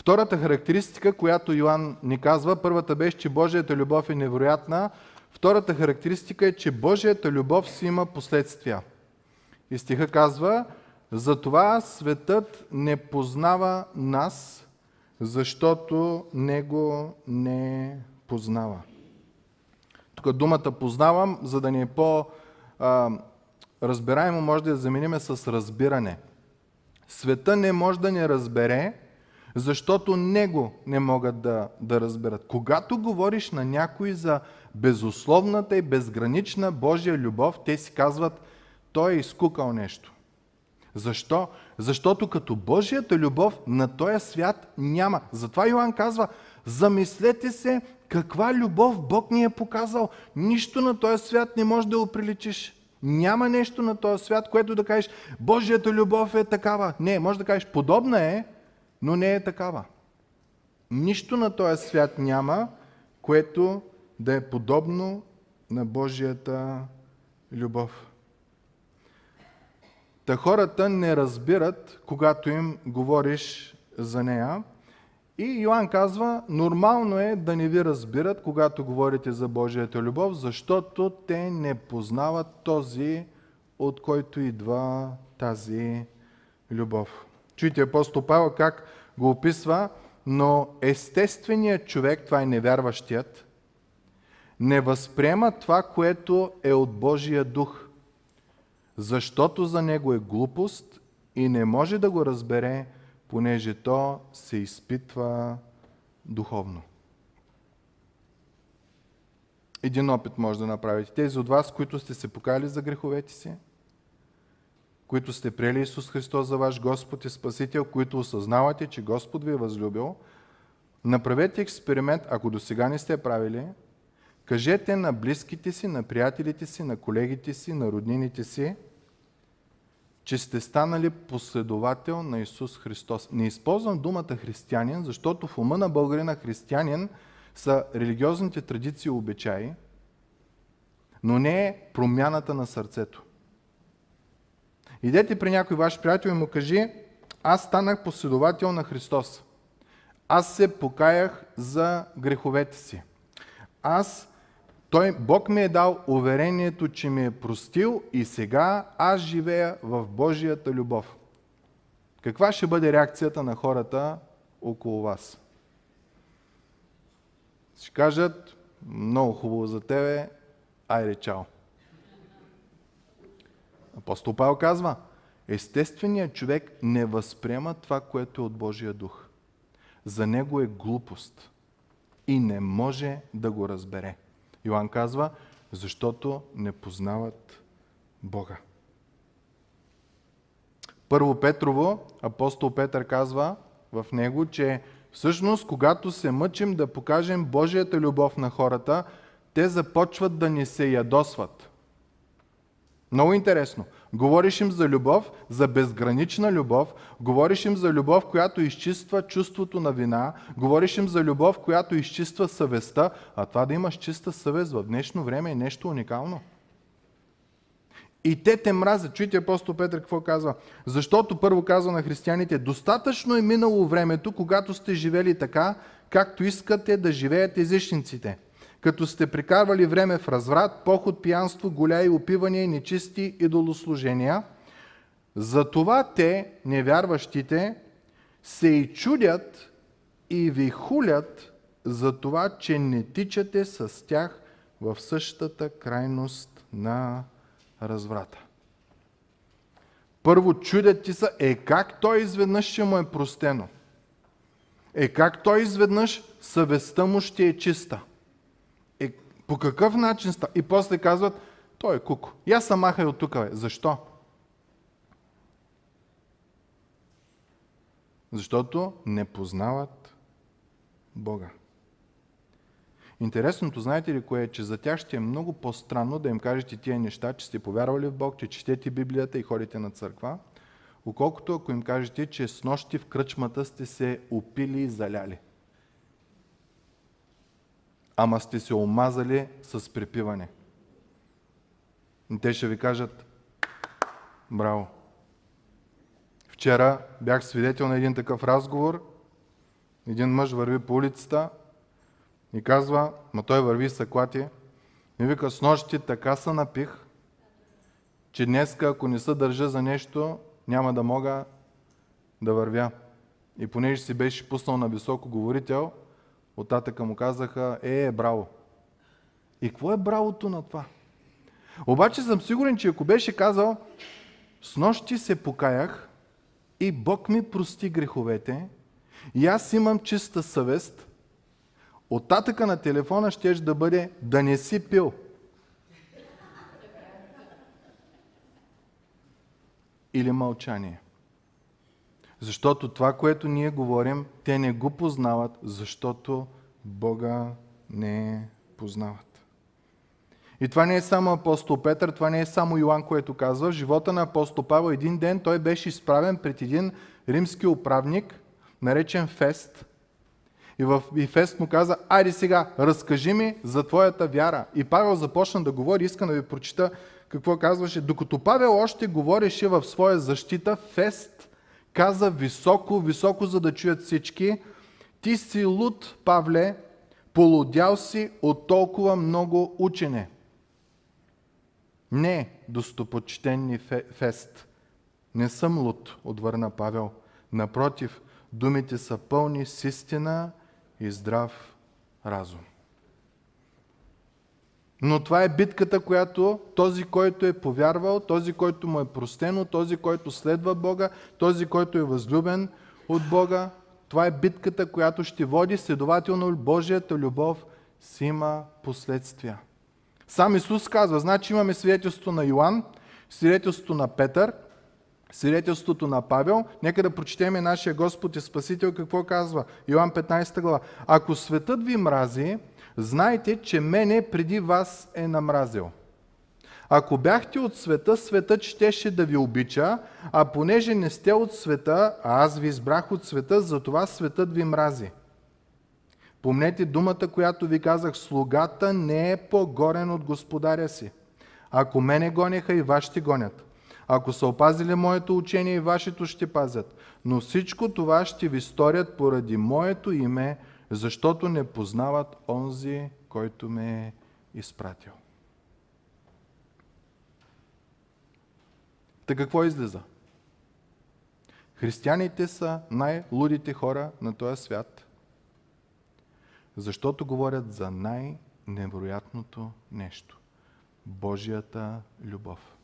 Втората характеристика, която Йоанн ни казва, първата беше, че Божията любов е невероятна. Втората характеристика е, че Божията любов си има последствия. И стиха казва, затова светът не познава нас, защото него не познава. Тук думата познавам, за да ни е по-разбираемо, може да я замениме с разбиране. Света не може да ни разбере, защото него не могат да, да разберат. Когато говориш на някой за безусловната и безгранична Божия любов, те си казват, той е изкукал нещо. Защо? Защото като Божията любов на този свят няма. Затова Йоанн казва, замислете се каква любов Бог ни е показал. Нищо на този свят не може да го приличиш. Няма нещо на този свят, което да кажеш, Божията любов е такава. Не, може да кажеш, подобна е, но не е такава. Нищо на този свят няма, което да е подобно на Божията любов. Та хората не разбират, когато им говориш за нея. И Йоанн казва, нормално е да не ви разбират, когато говорите за Божията любов, защото те не познават този, от който идва тази любов. Чуйте апостол Павел как го описва, но естественият човек, това е невярващият, не възприема това, което е от Божия дух, защото за него е глупост и не може да го разбере, понеже то се изпитва духовно. Един опит може да направите. Тези от вас, които сте се покаяли за греховете си, които сте приели Исус Христос за ваш Господ и Спасител, които осъзнавате, че Господ ви е възлюбил, направете експеримент, ако до сега не сте правили, кажете на близките си, на приятелите си, на колегите си, на роднините си, че сте станали последовател на Исус Христос. Не използвам думата християнин, защото в ума на българина християнин са религиозните традиции и обичаи, но не е промяната на сърцето. Идете при някой ваш приятел и му кажи, аз станах последовател на Христос. Аз се покаях за греховете си. Аз, той, Бог ми е дал уверението, че ми е простил и сега аз живея в Божията любов. Каква ще бъде реакцията на хората около вас? Ще кажат, много хубаво за тебе, айде чао. Апостол Павел казва, естественият човек не възприема това, което е от Божия дух. За него е глупост и не може да го разбере. Йоанн казва, защото не познават Бога. Първо Петрово, апостол Петър казва в него, че всъщност, когато се мъчим да покажем Божията любов на хората, те започват да ни се ядосват. Много интересно. Говориш им за любов, за безгранична любов, говориш им за любов, която изчиства чувството на вина, говориш им за любов, която изчиства съвестта, а това да имаш чиста съвест в днешно време е нещо уникално. И те те мразят. Чуйте апостол Петър какво казва. Защото първо казва на християните, достатъчно е минало времето, когато сте живели така, както искате да живеят езичниците – като сте прикарвали време в разврат, поход, пиянство, голяи опивания, нечисти идолослужения. Затова те, невярващите, се и чудят и ви хулят за това, че не тичате с тях в същата крайност на разврата. Първо чудят ти са, е как той изведнъж ще му е простено? Е как той изведнъж съвестта му ще е чиста? По какъв начин става? И после казват, той е куко. Я съм махай от тук. Бе. Защо? Защото не познават Бога. Интересното, знаете ли кое е, че за тях ще е много по-странно да им кажете тия неща, че сте повярвали в Бог, че четете Библията и ходите на църква, околкото ако им кажете, че с нощи в кръчмата сте се опили и заляли ама сте се омазали с препиване. И те ще ви кажат, браво. Вчера бях свидетел на един такъв разговор Един мъж върви по улицата и казва, ма той върви с аклати, и вика, с нощи така се напих, че днеска, ако не се държа за нещо, няма да мога да вървя. И понеже си беше пуснал на високо говорител, от татъка му казаха, е, е, браво. И какво е бравото на това? Обаче съм сигурен, че ако беше казал, с нощи се покаях и Бог ми прости греховете, и аз имам чиста съвест, оттатъка на телефона ще да бъде да не си пил. Или мълчание. Защото това, което ние говорим, те не го познават, защото Бога не познават. И това не е само апостол Петър, това не е само Йоан, което казва. Живота на апостол Павел един ден той беше изправен пред един римски управник, наречен Фест. И, в, и Фест му каза, айде сега, разкажи ми за твоята вяра. И Павел започна да говори, иска да ви прочита какво казваше. Докато Павел още говореше в своя защита, Фест каза високо, високо, за да чуят всички, ти си луд, Павле, полудял си от толкова много учене. Не, достопочтенни Фест, не съм луд, отвърна Павел. Напротив, думите са пълни с истина и здрав разум. Но това е битката, която този, който е повярвал, този, който му е простено, този, който следва Бога, този, който е възлюбен от Бога, това е битката, която ще води, следователно Божията любов си има последствия. Сам Исус казва, значи имаме свидетелството на Йоанн, свидетелството на Петър, свидетелството на Павел. Нека да прочетем нашия Господ и Спасител какво казва. Йоан 15 глава. Ако светът ви мрази, знайте, че мене преди вас е намразил. Ако бяхте от света, светът щеше да ви обича, а понеже не сте от света, а аз ви избрах от света, затова светът ви мрази. Помнете думата, която ви казах, слугата не е по-горен от господаря си. Ако мене гонеха и вас ще гонят. Ако са опазили моето учение и вашето ще пазят. Но всичко това ще ви сторят поради моето име, защото не познават онзи, който ме е изпратил. Та какво излиза? Християните са най-лудите хора на този свят, защото говорят за най-невероятното нещо – Божията любов.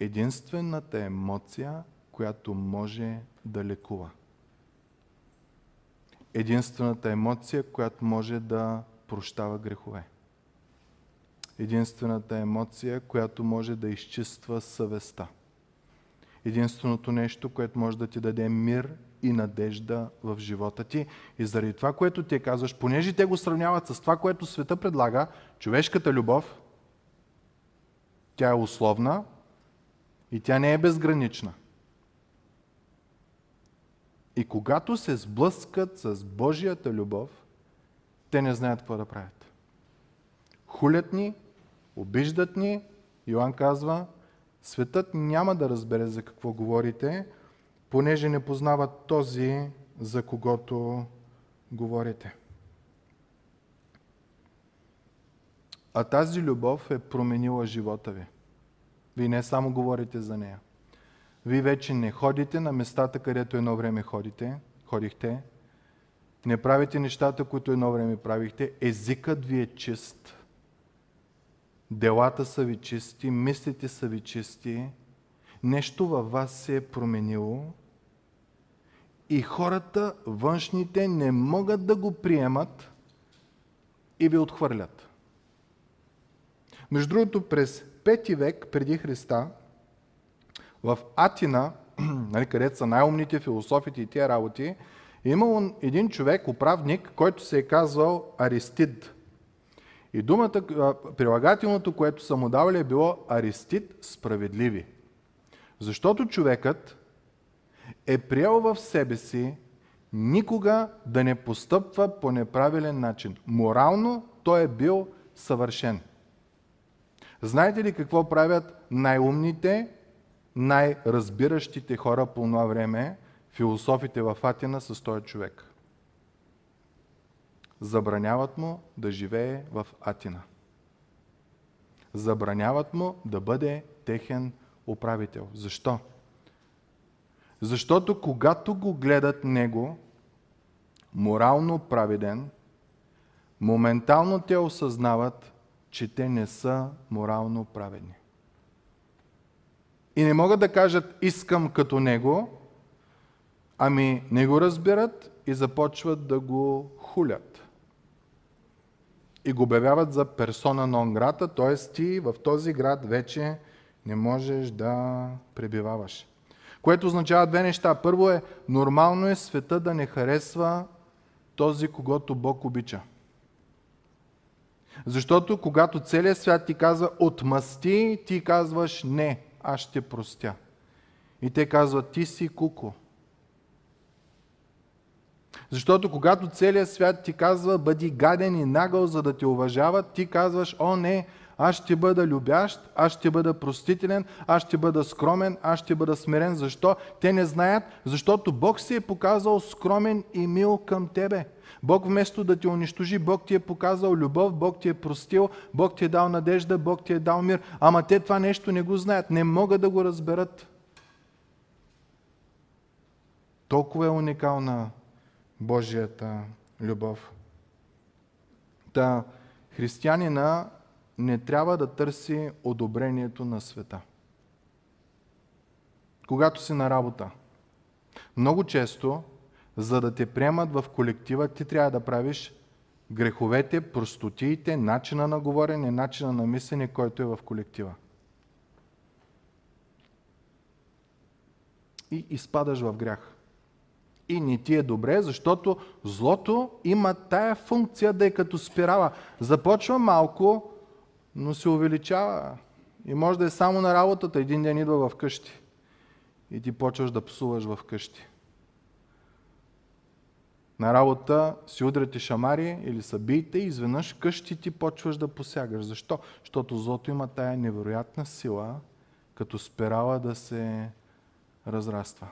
Единствената емоция, която може да лекува – единствената емоция, която може да прощава грехове. Единствената емоция, която може да изчиства съвестта. Единственото нещо, което може да ти даде мир и надежда в живота ти. И заради това, което ти казваш, понеже те го сравняват с това, което света предлага, човешката любов, тя е условна и тя не е безгранична. И когато се сблъскат с Божията любов, те не знаят какво да правят. Хулят ни, обиждат ни. Йоан казва, светът няма да разбере за какво говорите, понеже не познават този, за когото говорите. А тази любов е променила живота ви. Вие не само говорите за нея. Вие вече не ходите на местата, където едно време ходите, ходихте. Не правите нещата, които едно време правихте. Езикът ви е чист. Делата са ви чисти, мислите са ви чисти. Нещо във вас се е променило. И хората, външните, не могат да го приемат и ви отхвърлят. Между другото, през 5 век преди Христа, в Атина, нали, където са най-умните философите и тия работи, е имал един човек, управник, който се е казвал Аристид. И думата, прилагателното, което са му давали е било Аристид справедливи. Защото човекът е приел в себе си никога да не постъпва по неправилен начин. Морално той е бил съвършен. Знаете ли какво правят най-умните най-разбиращите хора по това време, философите в Атина с този човек. забраняват му да живее в Атина. Забраняват му да бъде техен управител. Защо? Защото когато го гледат него, морално праведен, моментално те осъзнават, че те не са морално праведни. И не могат да кажат искам като него, ами не го разбират и започват да го хулят. И го обявяват за персона нон грата, т.е. ти в този град вече не можеш да пребиваваш. Което означава две неща. Първо е, нормално е света да не харесва този, когато Бог обича. Защото когато целият свят ти казва отмъсти, ти казваш не, аз ще простя. И те казват ти си куко. Защото когато целият свят ти казва бъди гаден и нагъл, за да те уважават, ти казваш, о не, аз ще бъда любящ, аз ще бъда простителен, аз ще бъда скромен, аз ще бъда смирен. Защо? Те не знаят, защото Бог се е показал скромен и мил към тебе. Бог вместо да те унищожи, Бог ти е показал любов, Бог ти е простил, Бог ти е дал надежда, Бог ти е дал мир. Ама те това нещо не го знаят, не могат да го разберат. Толкова е уникална Божията любов. Та християнина не трябва да търси одобрението на света. Когато си на работа, много често, за да те приемат в колектива, ти трябва да правиш греховете, простотиите, начина на говорене, начина на мислене, който е в колектива. И изпадаш в грях. И не ти е добре, защото злото има тая функция да е като спирала. Започва малко, но се увеличава. И може да е само на работата. Един ден идва в къщи. И ти почваш да псуваш в къщи. На работа си удряте шамари или са и изведнъж къщи ти почваш да посягаш. Защо? Защото злото има тая невероятна сила, като спирала да се разраства.